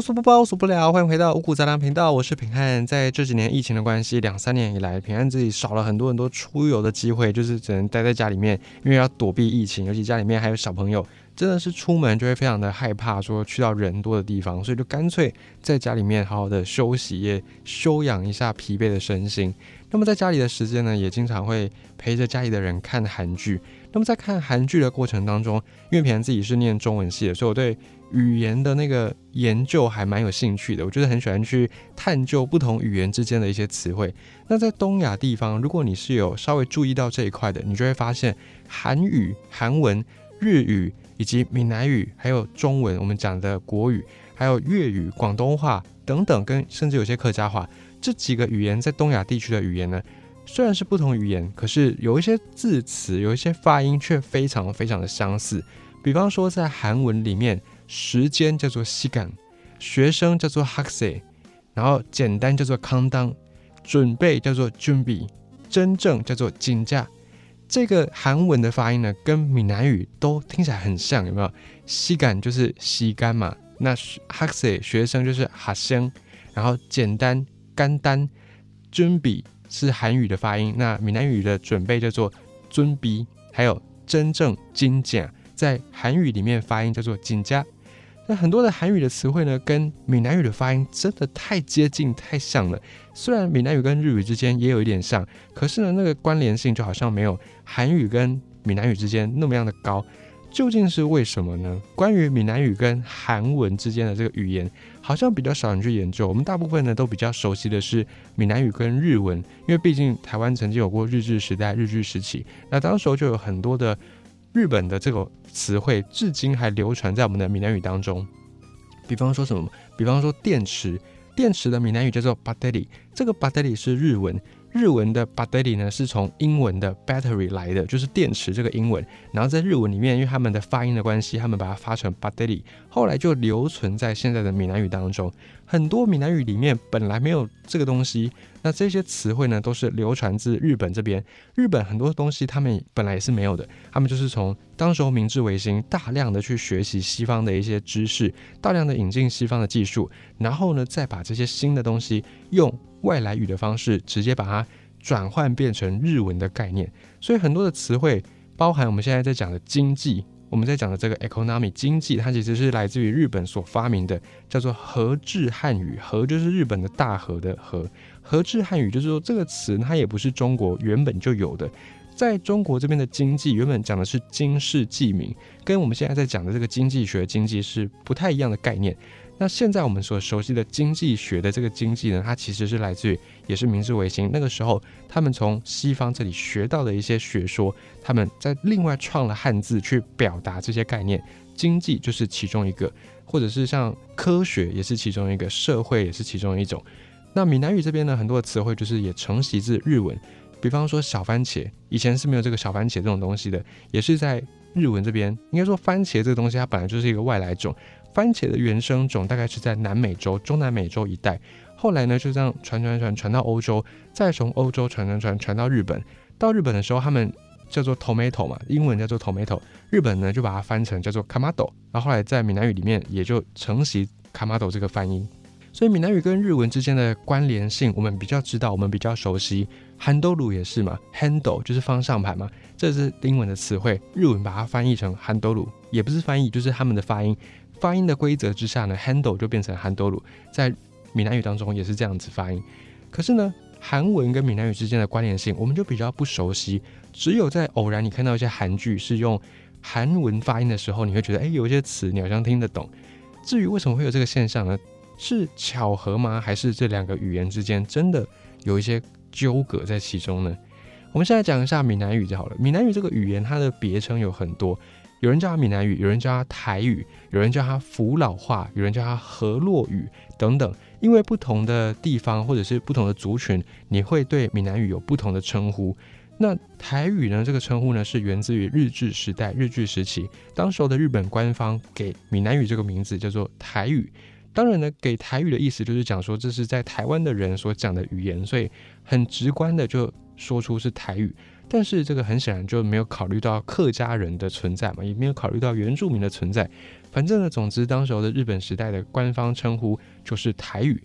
无所不包，无所不聊，欢迎回到五谷杂粮频道，我是平汉。在这几年疫情的关系，两三年以来，平汉自己少了很多很多出游的机会，就是只能待在家里面，因为要躲避疫情，尤其家里面还有小朋友，真的是出门就会非常的害怕，说去到人多的地方，所以就干脆在家里面好好的休息，也休养一下疲惫的身心。那么在家里的时间呢，也经常会陪着家里的人看韩剧。那么在看韩剧的过程当中，因为平安自己是念中文系的，所以我对语言的那个研究还蛮有兴趣的。我觉得很喜欢去探究不同语言之间的一些词汇。那在东亚地方，如果你是有稍微注意到这一块的，你就会发现韩语、韩文、日语以及闽南语，还有中文，我们讲的国语，还有粤语、广东话等等，跟甚至有些客家话这几个语言，在东亚地区的语言呢。虽然是不同语言，可是有一些字词、有一些发音却非常非常的相似。比方说，在韩文里面，时间叫做西干，学生叫做 h a k s 然后简单叫做康当，准备叫做준 비， 真正叫做진假。这个韩文的发音呢，跟闽南语都听起来很像，有没有？西干就是西干嘛，那 h a k s 学生就是哈生，然后简单干单，준비是韩语的发音，那闽南语的准备叫做준 비， 还有真正진假。在韩语里面发音叫做“紧加”。那很多的韩语的词汇呢，跟闽南语的发音真的太接近、太像了。虽然闽南语跟日语之间也有一点像，可是呢，那个关联性就好像没有韩语跟闽南语之间那么样的高。究竟是为什么呢？关于闽南语跟韩文之间的这个语言，好像比较少人去研究。我们大部分呢都比较熟悉的是闽南语跟日文，因为毕竟台湾曾经有过日治时代、日据时期，那当时候就有很多的日本的这个词汇，至今还流传在我们的闽南语当中。比方说什么？比方说电池，电池的闽南语叫做 battery，这个 battery 是日文。日文的 battery 呢，是从英文的 battery 来的，就是电池这个英文。然后在日文里面，因为他们的发音的关系，他们把它发成 battery，后来就留存在现在的闽南语当中。很多闽南语里面本来没有这个东西，那这些词汇呢，都是流传自日本这边。日本很多东西他们本来也是没有的，他们就是从当时候明治维新，大量的去学习西方的一些知识，大量的引进西方的技术，然后呢，再把这些新的东西用。外来语的方式，直接把它转换变成日文的概念，所以很多的词汇，包含我们现在在讲的经济，我们在讲的这个 economy 经济，它其实是来自于日本所发明的，叫做和制汉语。和就是日本的大和的和，和制汉语就是说这个词它也不是中国原本就有的，在中国这边的经济原本讲的是经世济民，跟我们现在在讲的这个经济学经济是不太一样的概念。那现在我们所熟悉的经济学的这个经济呢，它其实是来自于也是明治维新那个时候，他们从西方这里学到的一些学说，他们在另外创了汉字去表达这些概念，经济就是其中一个，或者是像科学也是其中一个，社会也是其中一种。那闽南语这边呢，很多的词汇就是也承袭自日文，比方说小番茄，以前是没有这个小番茄这种东西的，也是在日文这边，应该说番茄这个东西它本来就是一个外来种。番茄的原生种大概是在南美洲、中南美洲一带，后来呢就这样传传传传到欧洲，再从欧洲传传传传到日本。到日本的时候，他们叫做 tomato 嘛，英文叫做 tomato，日本呢就把它翻成叫做 kamado，然后后来在闽南语里面也就承袭 kamado 这个翻音。所以闽南语跟日文之间的关联性，我们比较知道，我们比较熟悉。handle 也是嘛，handle 就是方向盘嘛，这是英文的词汇，日文把它翻译成 handle，也不是翻译，就是他们的发音。发音的规则之下呢，handle 就变成 handle，在闽南语当中也是这样子发音。可是呢，韩文跟闽南语之间的关联性，我们就比较不熟悉。只有在偶然你看到一些韩剧是用韩文发音的时候，你会觉得，哎，有一些词你好像听得懂。至于为什么会有这个现象呢？是巧合吗？还是这两个语言之间真的有一些纠葛在其中呢？我们现在讲一下闽南语就好了。闽南语这个语言，它的别称有很多。有人叫它闽南语，有人叫它台语，有人叫它福老话，有人叫它河洛语等等。因为不同的地方或者是不同的族群，你会对闽南语有不同的称呼。那台语呢？这个称呼呢是源自于日治时代、日据时期，当时候的日本官方给闽南语这个名字叫做台语。当然呢，给台语的意思就是讲说这是在台湾的人所讲的语言，所以很直观的就说出是台语。但是这个很显然就没有考虑到客家人的存在嘛，也没有考虑到原住民的存在。反正呢，总之当时候的日本时代的官方称呼就是台语。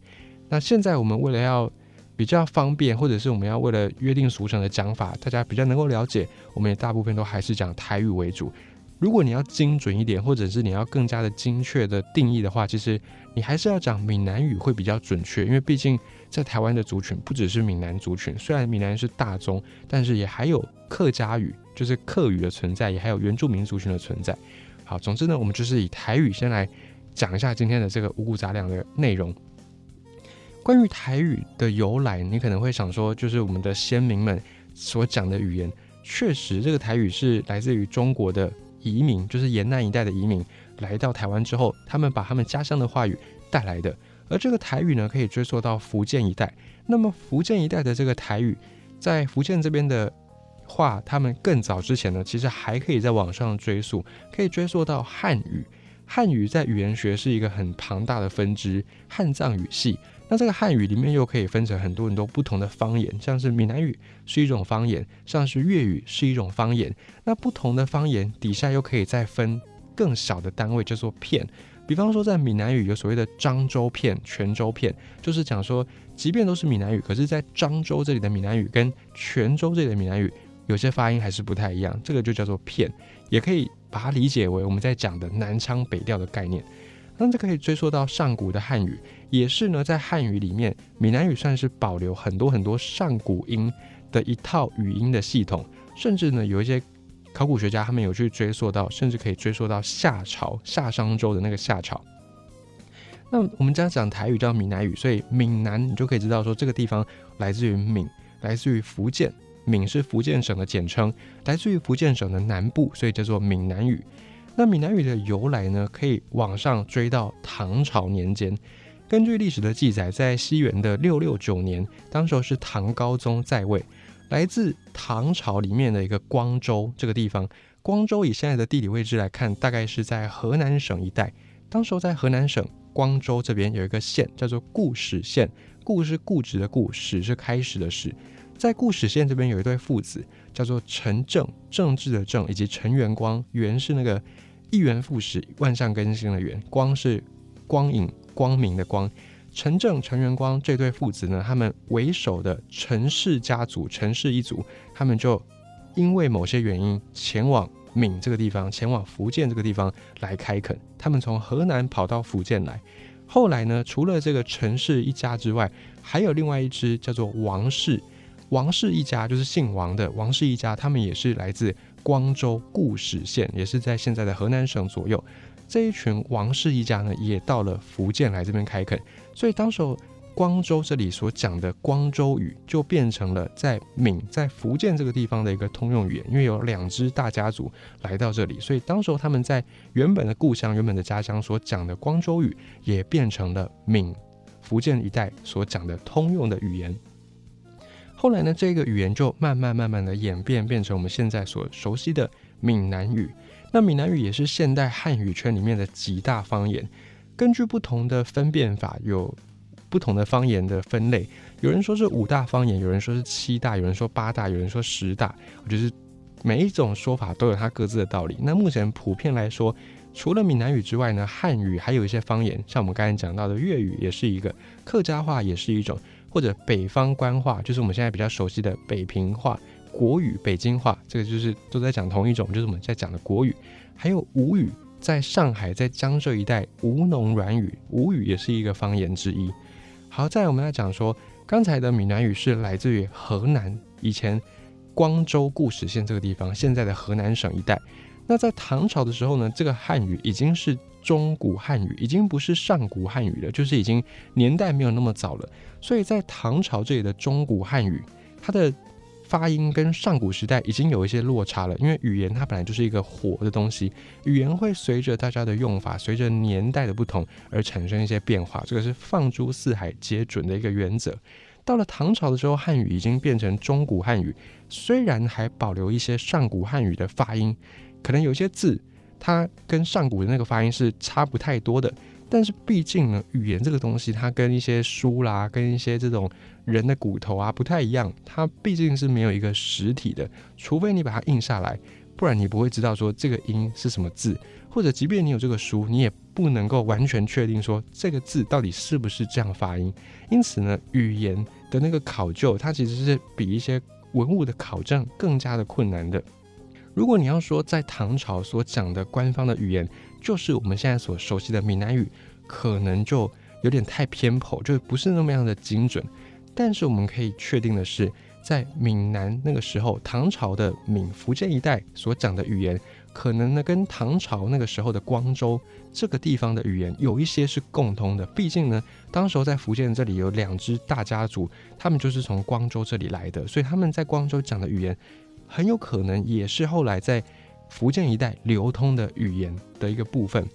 那现在我们为了要比较方便，或者是我们要为了约定俗成的讲法，大家比较能够了解，我们也大部分都还是讲台语为主。如果你要精准一点，或者是你要更加的精确的定义的话，其实你还是要讲闽南语会比较准确，因为毕竟在台湾的族群不只是闽南族群，虽然闽南是大宗，但是也还有客家语，就是客语的存在，也还有原住民族群的存在。好，总之呢，我们就是以台语先来讲一下今天的这个五谷杂粮的内容。关于台语的由来，你可能会想说，就是我们的先民们所讲的语言，确实这个台语是来自于中国的。移民就是沿南一带的移民来到台湾之后，他们把他们家乡的话语带来的。而这个台语呢，可以追溯到福建一带。那么福建一带的这个台语，在福建这边的话，他们更早之前呢，其实还可以在网上追溯，可以追溯到汉语。汉语在语言学是一个很庞大的分支，汉藏语系。那这个汉语里面又可以分成很多很多不同的方言，像是闽南语是一种方言，像是粤语是一种方言。那不同的方言底下又可以再分更小的单位，叫做片。比方说在闽南语有所谓的漳州片、泉州片，就是讲说，即便都是闽南语，可是，在漳州这里的闽南语跟泉州这里的闽南语有些发音还是不太一样，这个就叫做片。也可以把它理解为我们在讲的南腔北调的概念。那这可以追溯到上古的汉语。也是呢，在汉语里面，闽南语算是保留很多很多上古音的一套语音的系统，甚至呢，有一些考古学家他们有去追溯到，甚至可以追溯到夏朝夏商周的那个夏朝。那我们讲讲台语叫闽南语，所以闽南你就可以知道说这个地方来自于闽，来自于福建，闽是福建省的简称，来自于福建省的南部，所以叫做闽南语。那闽南语的由来呢，可以往上追到唐朝年间。根据历史的记载，在西元的六六九年，当时候是唐高宗在位，来自唐朝里面的一个光州这个地方。光州以现在的地理位置来看，大概是在河南省一带。当时候在河南省光州这边有一个县，叫做固始县。固是固执的固，始是开始的始。在固始县这边有一对父子，叫做陈政，政治的政，以及陈元光。元是那个一元复始、万象更新的元，光是光影。光明的光，陈正、陈元光这对父子呢，他们为首的陈氏家族、陈氏一族，他们就因为某些原因前往闽这个地方，前往福建这个地方来开垦。他们从河南跑到福建来。后来呢，除了这个陈氏一家之外，还有另外一支叫做王氏，王氏一家就是姓王的王氏一家，他们也是来自光州固始县，也是在现在的河南省左右。这一群王氏一家呢，也到了福建来这边开垦，所以当时候光州这里所讲的光州语，就变成了在闽在福建这个地方的一个通用语言。因为有两支大家族来到这里，所以当时候他们在原本的故乡、原本的家乡所讲的光州语，也变成了闽福建一带所讲的通用的语言。后来呢，这个语言就慢慢慢慢的演变，变成我们现在所熟悉的闽南语。那闽南语也是现代汉语圈里面的几大方言，根据不同的分辨法，有不同的方言的分类。有人说是五大方言，有人说是七大，有人说八大，有人说十大。我觉得每一种说法都有它各自的道理。那目前普遍来说，除了闽南语之外呢，汉语还有一些方言，像我们刚才讲到的粤语也是一个，客家话也是一种，或者北方官话，就是我们现在比较熟悉的北平话。国语、北京话，这个就是都在讲同一种，就是我们在讲的国语。还有吴语，在上海、在江浙一带，吴侬软语，吴语也是一个方言之一。好，再我们要讲说，刚才的闽南语是来自于河南，以前光州固始县这个地方，现在的河南省一带。那在唐朝的时候呢，这个汉语已经是中古汉语，已经不是上古汉语了，就是已经年代没有那么早了。所以在唐朝这里的中古汉语，它的发音跟上古时代已经有一些落差了，因为语言它本来就是一个活的东西，语言会随着大家的用法，随着年代的不同而产生一些变化，这个是放诸四海皆准的一个原则。到了唐朝的时候，汉语已经变成中古汉语，虽然还保留一些上古汉语的发音，可能有些字它跟上古的那个发音是差不太多的，但是毕竟呢，语言这个东西，它跟一些书啦，跟一些这种人的骨头啊不太一样，它毕竟是没有一个实体的，除非你把它印下来，不然你不会知道说这个音是什么字，或者即便你有这个书，你也不能够完全确定说这个字到底是不是这样发音。因此呢，语言的那个考究，它其实是比一些文物的考证更加的困难的。如果你要说在唐朝所讲的官方的语言，就是我们现在所熟悉的闽南语，可能就有点太偏颇，就不是那么样的精准。但是我们可以确定的是，在闽南那个时候，唐朝的闽福建一带所讲的语言，可能呢跟唐朝那个时候的光州这个地方的语言有一些是共通的。毕竟呢，当时候在福建这里有两支大家族，他们就是从光州这里来的，所以他们在光州讲的语言，很有可能也是后来在。福建一带流通的语言的一个部分，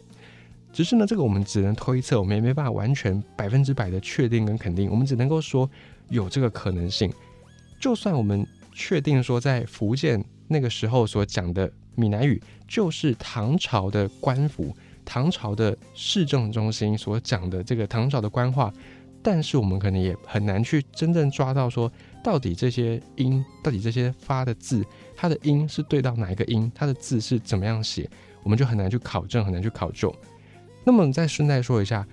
只是呢，这个我们只能推测，我们也没办法完全百分之百的确定跟肯定，我们只能够说有这个可能性。就算我们确定说，在福建那个时候所讲的闽南语就是唐朝的官府、唐朝的市政中心所讲的这个唐朝的官话，但是我们可能也很难去真正抓到说，到底这些音，到底这些发的字。它的音是对到哪一个音？它的字是怎么样写？我们就很难去考证，很难去考究。那么再顺带说一下，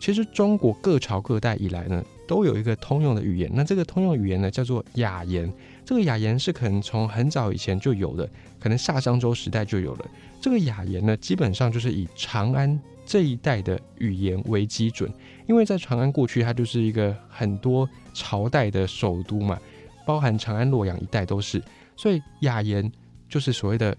其实中国各朝各代以来呢，都有一个通用的语言。那这个通用语言呢，叫做雅言。这个雅言是可能从很早以前就有的，可能夏商周时代就有了。这个雅言呢，基本上就是以长安这一带的语言为基准，因为在长安过去，它就是一个很多朝代的首都嘛，包含长安、洛阳一带都是。所以雅言就是所谓的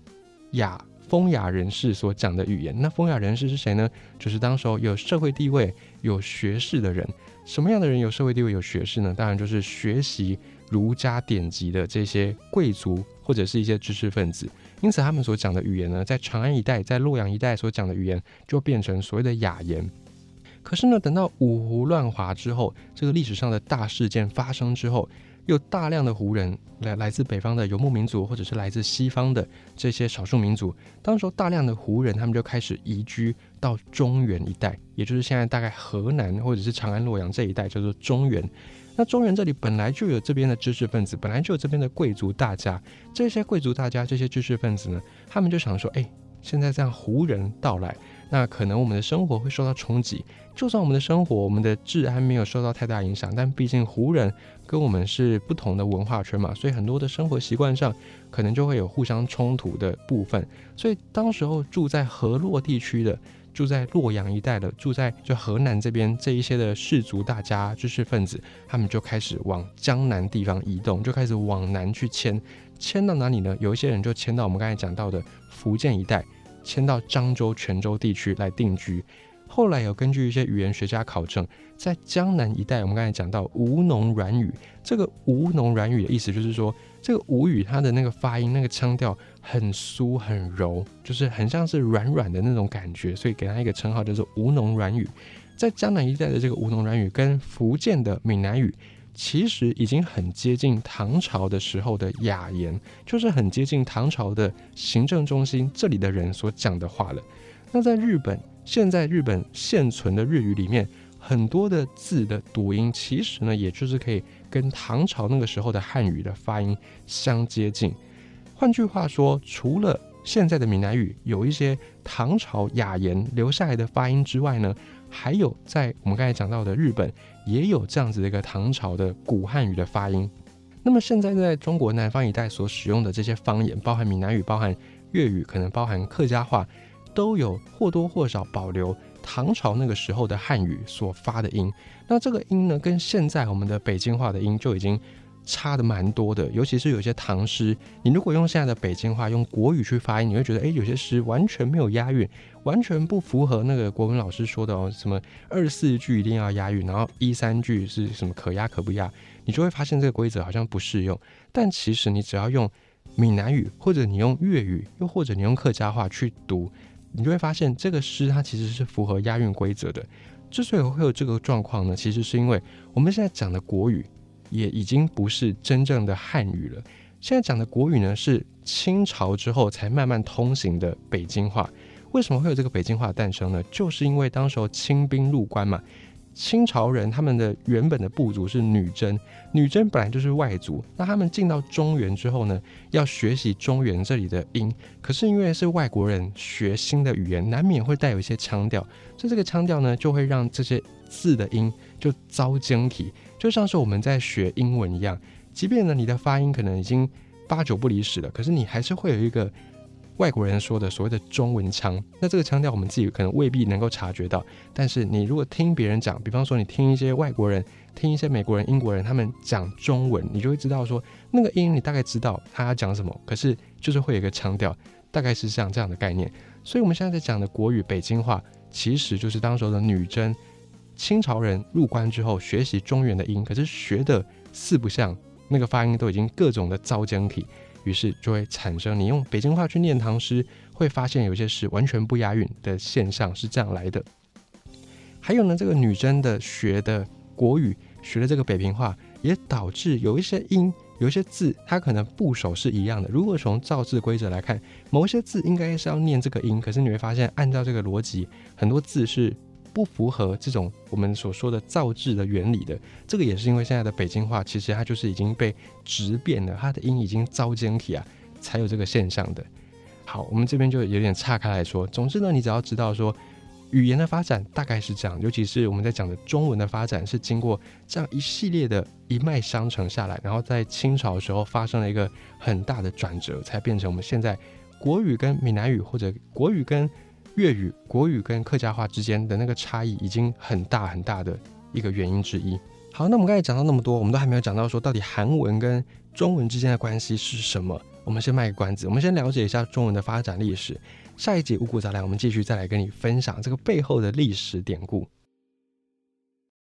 雅风雅人士所讲的语言。那风雅人士是谁呢？就是当时候有社会地位、有学士的人。什么样的人有社会地位、有学士呢？当然就是学习儒家典籍的这些贵族或者是一些知识分子。因此，他们所讲的语言呢，在长安一带、在洛阳一带所讲的语言，就变成所谓的雅言。可是呢，等到五胡乱华之后，这个历史上的大事件发生之后。有大量的胡人来来自北方的游牧民族，或者是来自西方的这些少数民族。当时候大量的胡人，他们就开始移居到中原一带，也就是现在大概河南或者是长安、洛阳这一带，叫做中原。那中原这里本来就有这边的知识分子，本来就有这边的贵族大家。这些贵族大家、这些知识分子呢，他们就想说：，哎，现在这样胡人到来。那可能我们的生活会受到冲击，就算我们的生活、我们的治安没有受到太大影响，但毕竟胡人跟我们是不同的文化圈嘛，所以很多的生活习惯上可能就会有互相冲突的部分。所以当时候住在河洛地区的、住在洛阳一带的、住在就河南这边这一些的士族大家、知识分子，他们就开始往江南地方移动，就开始往南去迁。迁到哪里呢？有一些人就迁到我们刚才讲到的福建一带。迁到漳州、泉州地区来定居，后来有根据一些语言学家考证，在江南一带，我们刚才讲到吴侬软语，这个吴侬软语的意思就是说，这个吴语它的那个发音、那个腔调很酥很柔，就是很像是软软的那种感觉，所以给它一个称号叫做吴侬软语。在江南一带的这个吴侬软语，跟福建的闽南语。其实已经很接近唐朝的时候的雅言，就是很接近唐朝的行政中心这里的人所讲的话了。那在日本，现在日本现存的日语里面，很多的字的读音，其实呢，也就是可以跟唐朝那个时候的汉语的发音相接近。换句话说，除了现在的闽南语有一些唐朝雅言留下来的发音之外呢，还有在我们刚才讲到的日本。也有这样子的一个唐朝的古汉语的发音。那么现在在中国南方一带所使用的这些方言，包含闽南语、包含粤语，可能包含客家话，都有或多或少保留唐朝那个时候的汉语所发的音。那这个音呢，跟现在我们的北京话的音就已经。差的蛮多的，尤其是有些唐诗，你如果用现在的北京话用国语去发音，你会觉得，哎，有些诗完全没有押韵，完全不符合那个国文老师说的哦，什么二四句一定要押韵，然后一三句是什么可押可不押，你就会发现这个规则好像不适用。但其实你只要用闽南语，或者你用粤语，又或者你用客家话去读，你就会发现这个诗它其实是符合押韵规则的。之所以会有这个状况呢，其实是因为我们现在讲的国语。也已经不是真正的汉语了。现在讲的国语呢，是清朝之后才慢慢通行的北京话。为什么会有这个北京话诞生呢？就是因为当时候清兵入关嘛。清朝人他们的原本的部族是女真，女真本来就是外族，那他们进到中原之后呢，要学习中原这里的音，可是因为是外国人学新的语言，难免会带有一些腔调，所以这个腔调呢，就会让这些字的音就遭晶体，就像是我们在学英文一样，即便呢你的发音可能已经八九不离十了，可是你还是会有一个。外国人说的所谓的中文腔，那这个腔调我们自己可能未必能够察觉到，但是你如果听别人讲，比方说你听一些外国人、听一些美国人、英国人他们讲中文，你就会知道说那个音你大概知道他要讲什么，可是就是会有一个腔调，大概是像这样的概念。所以我们现在在讲的国语北京话，其实就是当时的女真清朝人入关之后学习中原的音，可是学的四不像，那个发音都已经各种的糟僵体。于是就会产生你用北京话去念唐诗，会发现有些诗完全不押韵的现象，是这样来的。还有呢，这个女真的学的国语，学的这个北平话，也导致有一些音、有一些字，它可能部首是一样的。如果从造字规则来看，某一些字应该是要念这个音，可是你会发现，按照这个逻辑，很多字是。不符合这种我们所说的造字的原理的，这个也是因为现在的北京话其实它就是已经被直变了，它的音已经遭尖体啊，才有这个现象的。好，我们这边就有点岔开来说，总之呢，你只要知道说语言的发展大概是这样，尤其是我们在讲的中文的发展是经过这样一系列的一脉相承下来，然后在清朝的时候发生了一个很大的转折，才变成我们现在国语跟闽南语或者国语跟。粤语、国语跟客家话之间的那个差异已经很大很大的一个原因之一。好，那我们刚才讲到那么多，我们都还没有讲到说到底韩文跟中文之间的关系是什么。我们先卖个关子，我们先了解一下中文的发展历史。下一集五谷杂粮，我们继续再来跟你分享这个背后的历史典故。